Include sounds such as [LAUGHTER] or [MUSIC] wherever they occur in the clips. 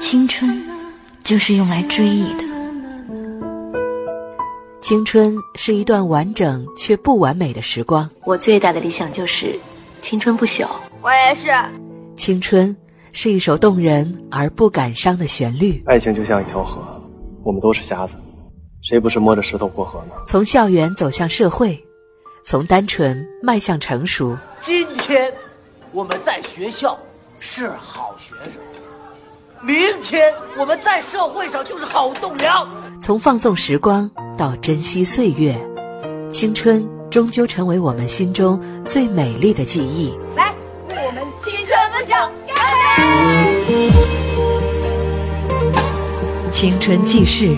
青春就是用来追忆的。青春是一段完整却不完美的时光。我最大的理想就是青春不朽。我也是。青春是一首动人而不感伤的旋律。爱情就像一条河，我们都是瞎子，谁不是摸着石头过河呢？从校园走向社会，从单纯迈向成熟。今天我们在学校是好学生。明天我们在社会上就是好栋梁。从放纵时光到珍惜岁月，青春终究成为我们心中最美丽的记忆。来，为我们青春梦想干杯！青春记事，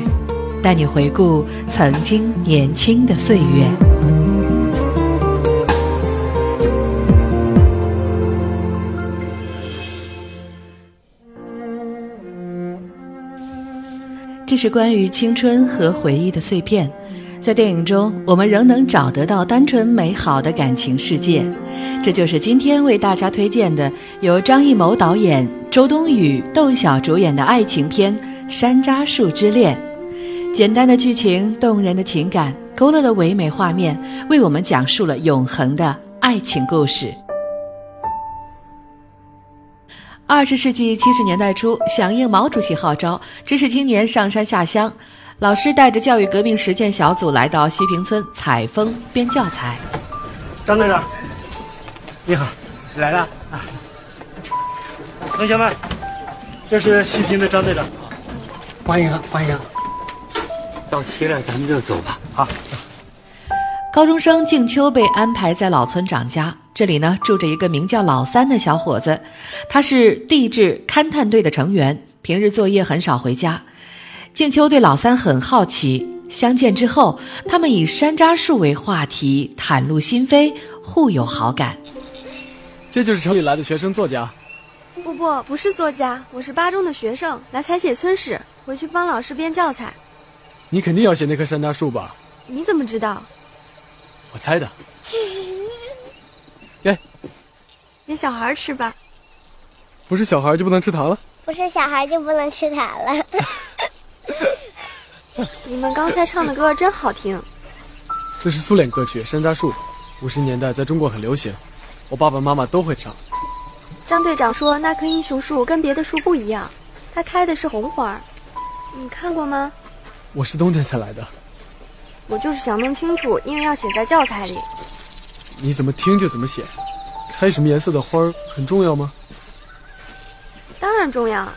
带你回顾曾经年轻的岁月。这是关于青春和回忆的碎片，在电影中，我们仍能找得到单纯美好的感情世界。这就是今天为大家推荐的，由张艺谋导演、周冬雨、窦晓主演的爱情片《山楂树之恋》。简单的剧情，动人的情感，勾勒的唯美画面，为我们讲述了永恒的爱情故事。二十世纪七十年代初，响应毛主席号召，知识青年上山下乡，老师带着教育革命实践小组来到西坪村采风编教材。张队长，你好，来了啊！同学们，这是西平的张队长，欢迎欢迎。到齐了，咱们就走吧。好。高中生静秋被安排在老村长家。这里呢，住着一个名叫老三的小伙子，他是地质勘探队的成员，平日作业很少回家。静秋对老三很好奇，相见之后，他们以山楂树为话题，袒露心扉，互有好感。这就是城里来的学生作家？不不，不是作家，我是八中的学生，来采写村史，回去帮老师编教材。你肯定要写那棵山楂树吧？你怎么知道？我猜的。给给小孩吃吧，不是小孩就不能吃糖了？不是小孩就不能吃糖了。[LAUGHS] 你们刚才唱的歌真好听。[LAUGHS] 这是苏联歌曲《山楂树》，五十年代在中国很流行，我爸爸妈妈都会唱。张队长说那棵英雄树跟别的树不一样，它开的是红花，你看过吗？我是冬天才来的。我就是想弄清楚，因为要写在教材里。你怎么听就怎么写。开什么颜色的花很重要吗？当然重要。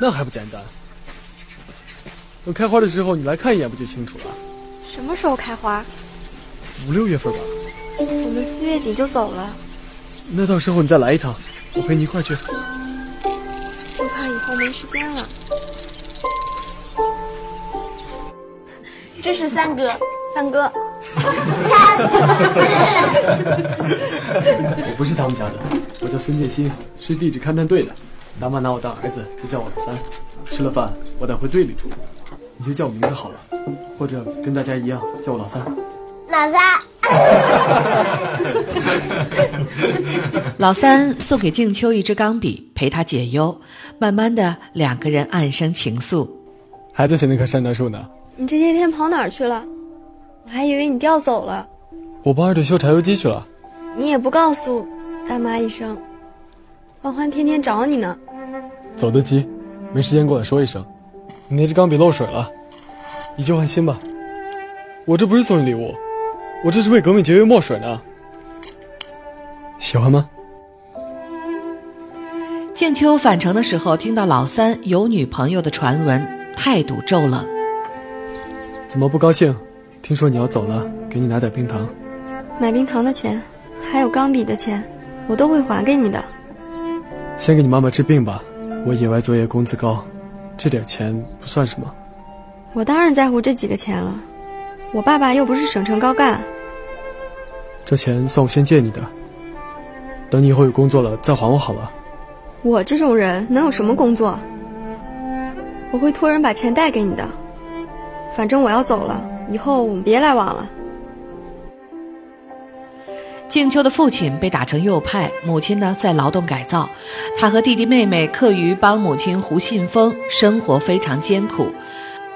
那还不简单？等开花的时候你来看一眼不就清楚了？什么时候开花？五六月份吧。我们四月底就走了。那到时候你再来一趟，我陪你一块去。就怕以后没时间了。这是三哥，三哥。我 [LAUGHS] 不是他们家的，我叫孙建新，是地质勘探队的。大妈拿我当儿子，就叫我老三。吃了饭，我得回队里住，你就叫我名字好了，或者跟大家一样叫我老三。老三。老三送给静秋一支钢笔，陪她解忧。慢慢的，两个人暗生情愫。还在写那棵山楂树呢。你这些天跑哪儿去了？我还以为你调走了。我帮二队修柴油机去了。你也不告诉大妈一声。欢欢天天找你呢。走得急，没时间过来说一声。你那支钢笔漏水了，以旧换新吧。我这不是送你礼物，我这是为革命节约墨水呢。喜欢吗？静秋返程的时候，听到老三有女朋友的传闻，态度骤冷。怎么不高兴？听说你要走了，给你拿点冰糖。买冰糖的钱，还有钢笔的钱，我都会还给你的。先给你妈妈治病吧。我野外作业工资高，这点钱不算什么。我当然在乎这几个钱了。我爸爸又不是省城高干。这钱算我先借你的，等你以后有工作了再还我好了。我这种人能有什么工作？我会托人把钱带给你的。反正我要走了，以后我们别来往了。静秋的父亲被打成右派，母亲呢在劳动改造，他和弟弟妹妹课余帮母亲胡信封，生活非常艰苦。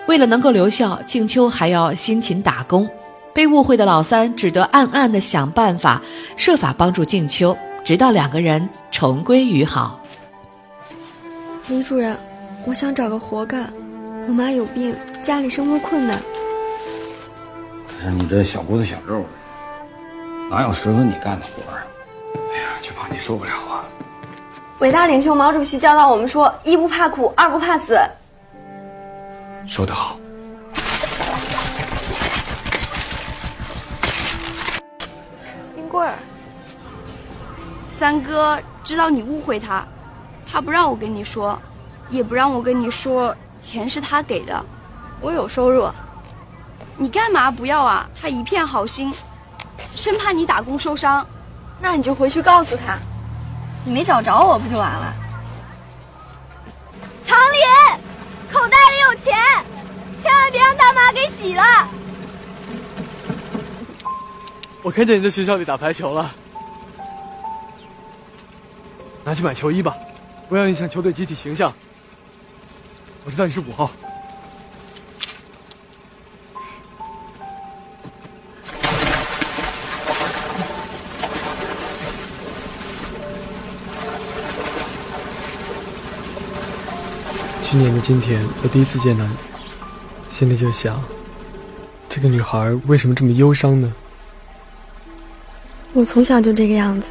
为了能够留校，静秋还要辛勤打工。被误会的老三只得暗暗的想办法，设法帮助静秋，直到两个人重归于好。李主任，我想找个活干，我妈有病，家里生活困难。你这小骨头小肉的。哪有适合你干的活啊？哎呀，就怕你受不了啊！伟大领袖毛主席教导我们说：一不怕苦，二不怕死。说得好。冰棍儿，三哥知道你误会他，他不让我跟你说，也不让我跟你说钱是他给的，我有收入。你干嘛不要啊？他一片好心。生怕你打工受伤，那你就回去告诉他，你没找着我不就完了？常林，口袋里有钱，千万别让大妈给洗了。我看见你在学校里打排球了，拿去买球衣吧，不要影响球队集体形象。我知道你是五号。去年的今天，我第一次见到你，心里就想，这个女孩为什么这么忧伤呢？我从小就这个样子。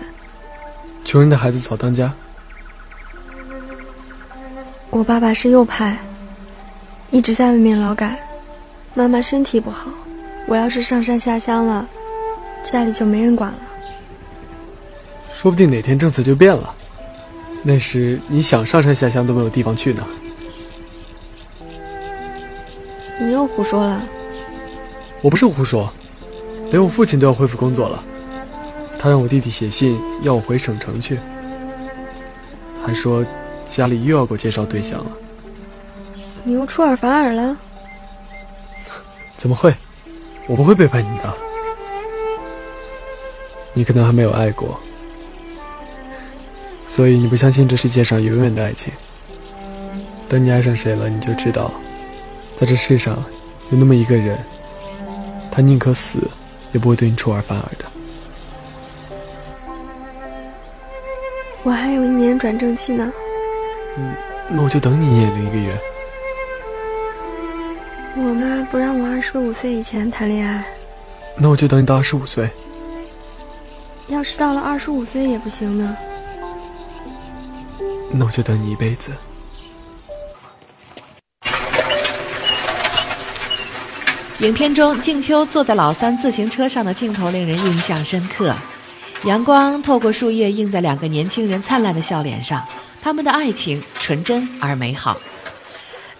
穷人的孩子早当家。我爸爸是右派，一直在外面劳改，妈妈身体不好，我要是上山下乡了，家里就没人管了。说不定哪天政策就变了，那时你想上山下乡都没有地方去呢。又胡说了！我不是胡说，连我父亲都要恢复工作了，他让我弟弟写信要我回省城去，还说家里又要给我介绍对象了。你又出尔反尔了？怎么会？我不会背叛你的。你可能还没有爱过，所以你不相信这世界上永远的爱情。等你爱上谁了，你就知道。在这世上，有那么一个人，他宁可死，也不会对你出尔反尔的。我还有一年转正期呢。嗯，那我就等你一年零一个月。我妈不让我二十五岁以前谈恋爱。那我就等你到二十五岁。要是到了二十五岁也不行呢？那我就等你一辈子。影片中，静秋坐在老三自行车上的镜头令人印象深刻。阳光透过树叶映在两个年轻人灿烂的笑脸上，他们的爱情纯真而美好。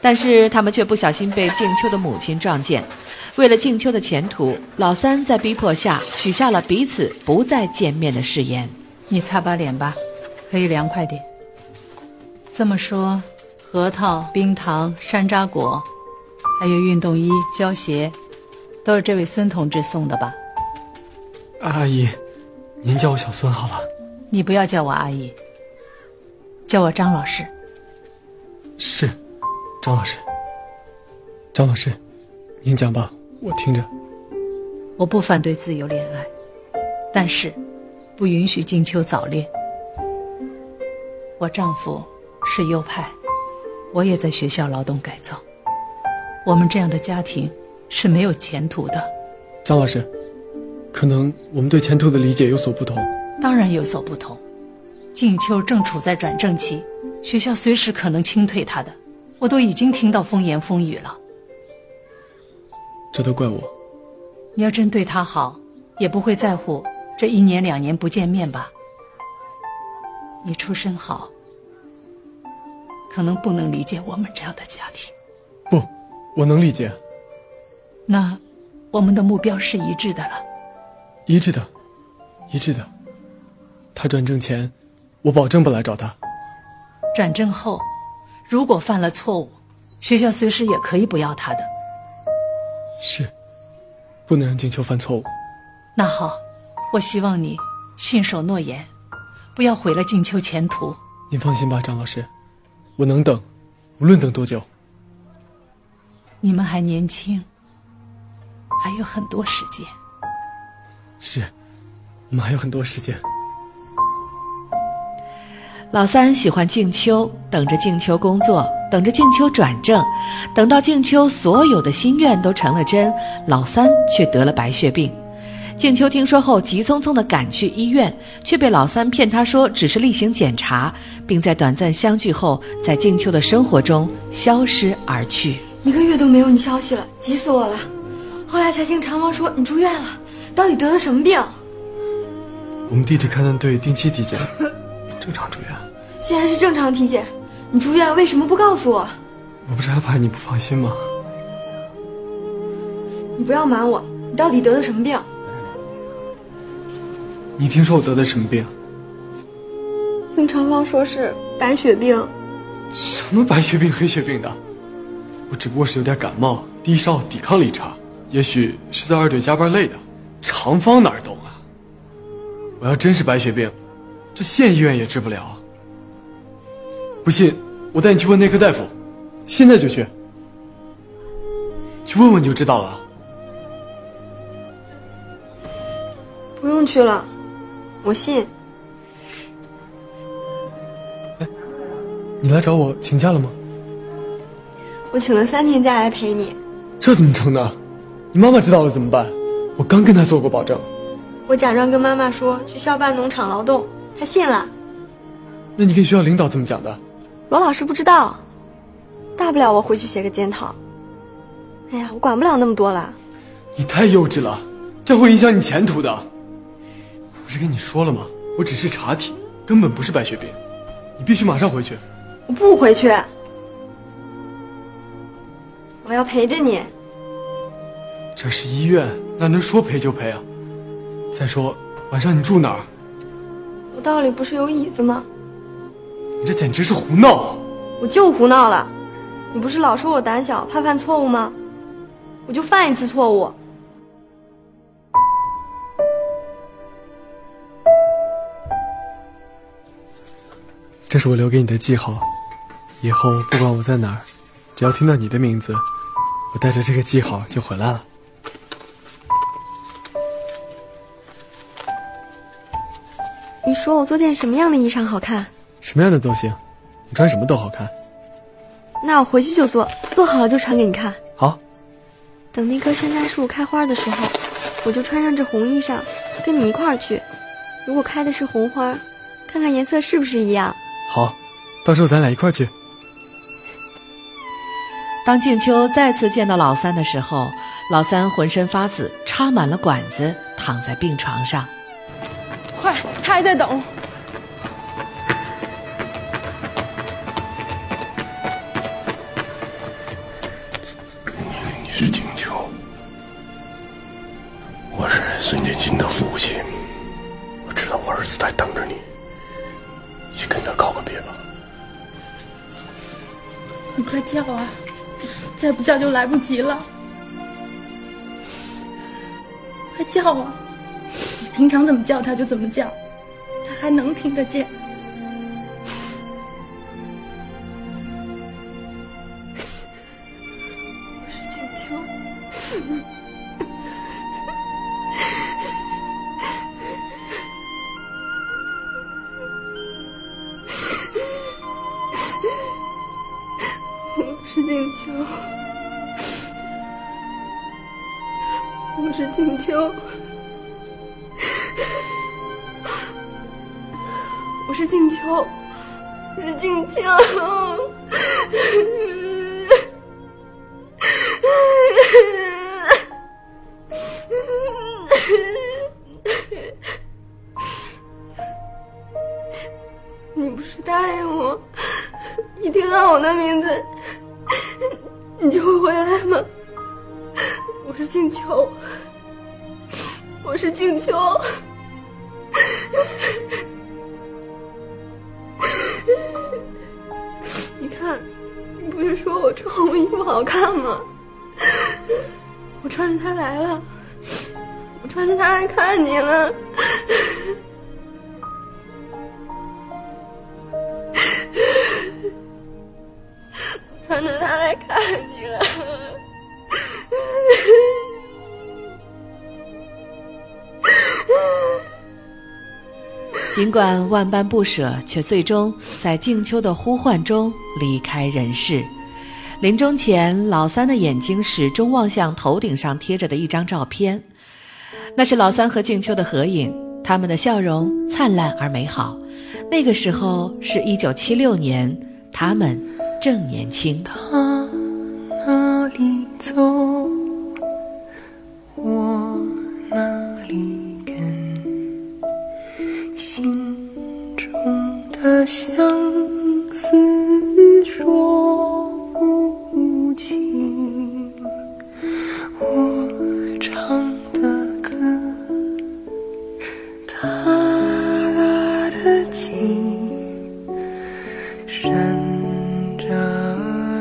但是他们却不小心被静秋的母亲撞见。为了静秋的前途，老三在逼迫下许下了彼此不再见面的誓言。你擦把脸吧，可以凉快点。这么说，核桃、冰糖、山楂果。还有运动衣、胶鞋，都是这位孙同志送的吧？阿姨，您叫我小孙好了。你不要叫我阿姨，叫我张老师。是，张老师。张老师，您讲吧，我听着。我不反对自由恋爱，但是不允许静秋早恋。我丈夫是右派，我也在学校劳动改造。我们这样的家庭是没有前途的，张老师，可能我们对前途的理解有所不同。当然有所不同。静秋正处在转正期，学校随时可能清退他的，我都已经听到风言风语了。这都怪我。你要真对他好，也不会在乎这一年两年不见面吧？你出身好，可能不能理解我们这样的家庭。不。我能理解。那，我们的目标是一致的了。一致的，一致的。他转正前，我保证不来找他。转正后，如果犯了错误，学校随时也可以不要他的。是，不能让静秋犯错误。那好，我希望你信守诺言，不要毁了静秋前途。您放心吧，张老师，我能等，无论等多久。你们还年轻，还有很多时间。是，我们还有很多时间。老三喜欢静秋，等着静秋工作，等着静秋转正，等到静秋所有的心愿都成了真，老三却得了白血病。静秋听说后，急匆匆地赶去医院，却被老三骗他说只是例行检查，并在短暂相聚后，在静秋的生活中消失而去。一个月都没有你消息了，急死我了。后来才听长王说你住院了，到底得了什么病？我们地质勘探队定期体检，[LAUGHS] 正常住院。既然是正常体检，你住院为什么不告诉我？我不是害怕你不放心吗？你不要瞒我，你到底得了什么病？你听说我得的什么病？听长方说是白血病。什么白血病、黑血病的？我只不过是有点感冒、低烧、抵抗力差，也许是在二队加班累的。长方哪懂啊？我要真是白血病，这县医院也治不了。不信，我带你去问内科大夫，现在就去。去问问就知道了。不用去了，我信。哎，你来找我请假了吗？我请了三天假来陪你。这怎么成呢？你妈妈知道了怎么办？我刚跟她做过保证。我假装跟妈妈说去校办农场劳动，她信了。那你跟学校领导怎么讲的？罗老师不知道，大不了我回去写个检讨。哎呀，我管不了那么多了。你太幼稚了，这会影响你前途的。不是跟你说了吗？我只是查体，根本不是白血病。你必须马上回去。我不回去，我要陪着你。这是医院，哪能说陪就陪啊？再说晚上你住哪儿？楼道里不是有椅子吗？你这简直是胡闹！我就胡闹了，你不是老说我胆小怕犯错误吗？我就犯一次错误。这是我留给你的记号，以后不管我在哪儿，只要听到你的名字，我带着这个记号就回来了。你说我做件什么样的衣裳好看？什么样的都行，你穿什么都好看。那我回去就做，做好了就穿给你看。好。等那棵山楂树开花的时候，我就穿上这红衣裳，跟你一块儿去。如果开的是红花，看看颜色是不是一样。好，到时候咱俩一块儿去。当静秋再次见到老三的时候，老三浑身发紫，插满了管子，躺在病床上。快，他还在等。那就来不及了，快叫啊！你平常怎么叫他就怎么叫，他还能听得见。我是静秋，你不是答应我，一听到我的名字，你就会回来吗？我是静秋，我是静秋。不好看吗？我穿着它来了，我穿着它来看你了。我穿着它来看你了。尽管万般不舍，却最终在静秋的呼唤中离开人世。临终前，老三的眼睛始终望向头顶上贴着的一张照片，那是老三和静秋的合影，他们的笑容灿烂而美好。那个时候是一九七六年，他们正年轻。山楂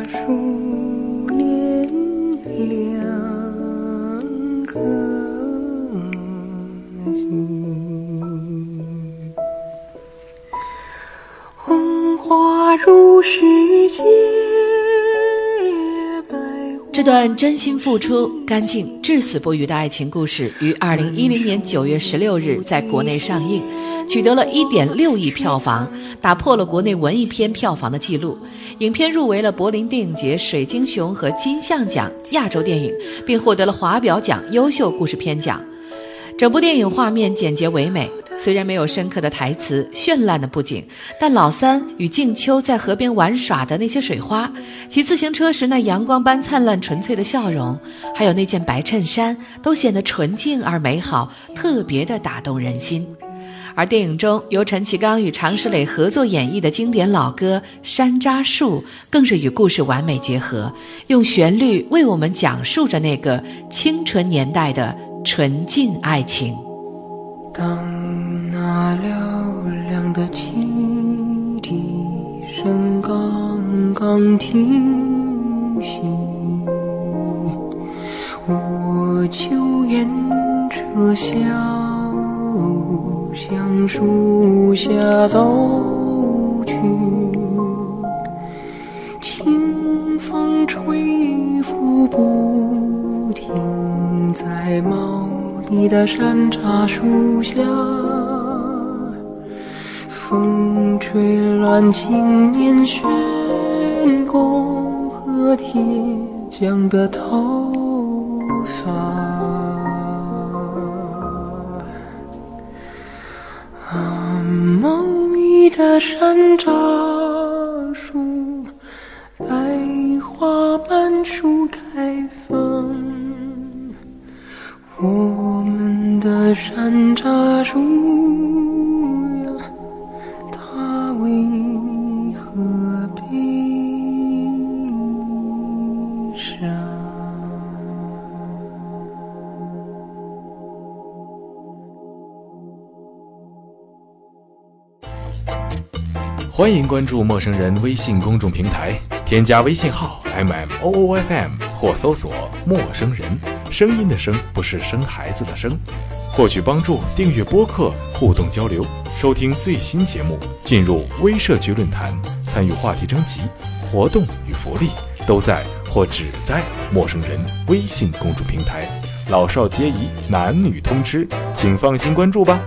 树连两颗心，红花如世界这段真心付出、干净、至死不渝的爱情故事，于二零一零年九月十六日在国内上映，取得了一点六亿票房，打破了国内文艺片票房的记录。影片入围了柏林电影节水晶熊和金像奖亚洲电影，并获得了华表奖优秀故事片奖。整部电影画面简洁唯美，虽然没有深刻的台词、绚烂的布景，但老三与静秋在河边玩耍的那些水花，骑自行车时那阳光般灿烂纯粹的笑容，还有那件白衬衫，都显得纯净而美好，特别的打动人心。而电影中由陈其刚与常石磊合作演绎的经典老歌《山楂树》，更是与故事完美结合，用旋律为我们讲述着那个清纯年代的纯净爱情。当山楂树下，风吹乱青年悬弓和铁匠的头发。啊，茂密的山楂树，白花瓣树开山楂树呀，它为何悲伤？欢迎关注陌生人微信公众平台，添加微信号 m m o o f m 或搜索“陌生人”，声音的声不是生孩子的生。获取帮助，订阅播客，互动交流，收听最新节目，进入微社区论坛，参与话题征集，活动与福利都在或只在陌生人微信公众平台，老少皆宜，男女通吃，请放心关注吧。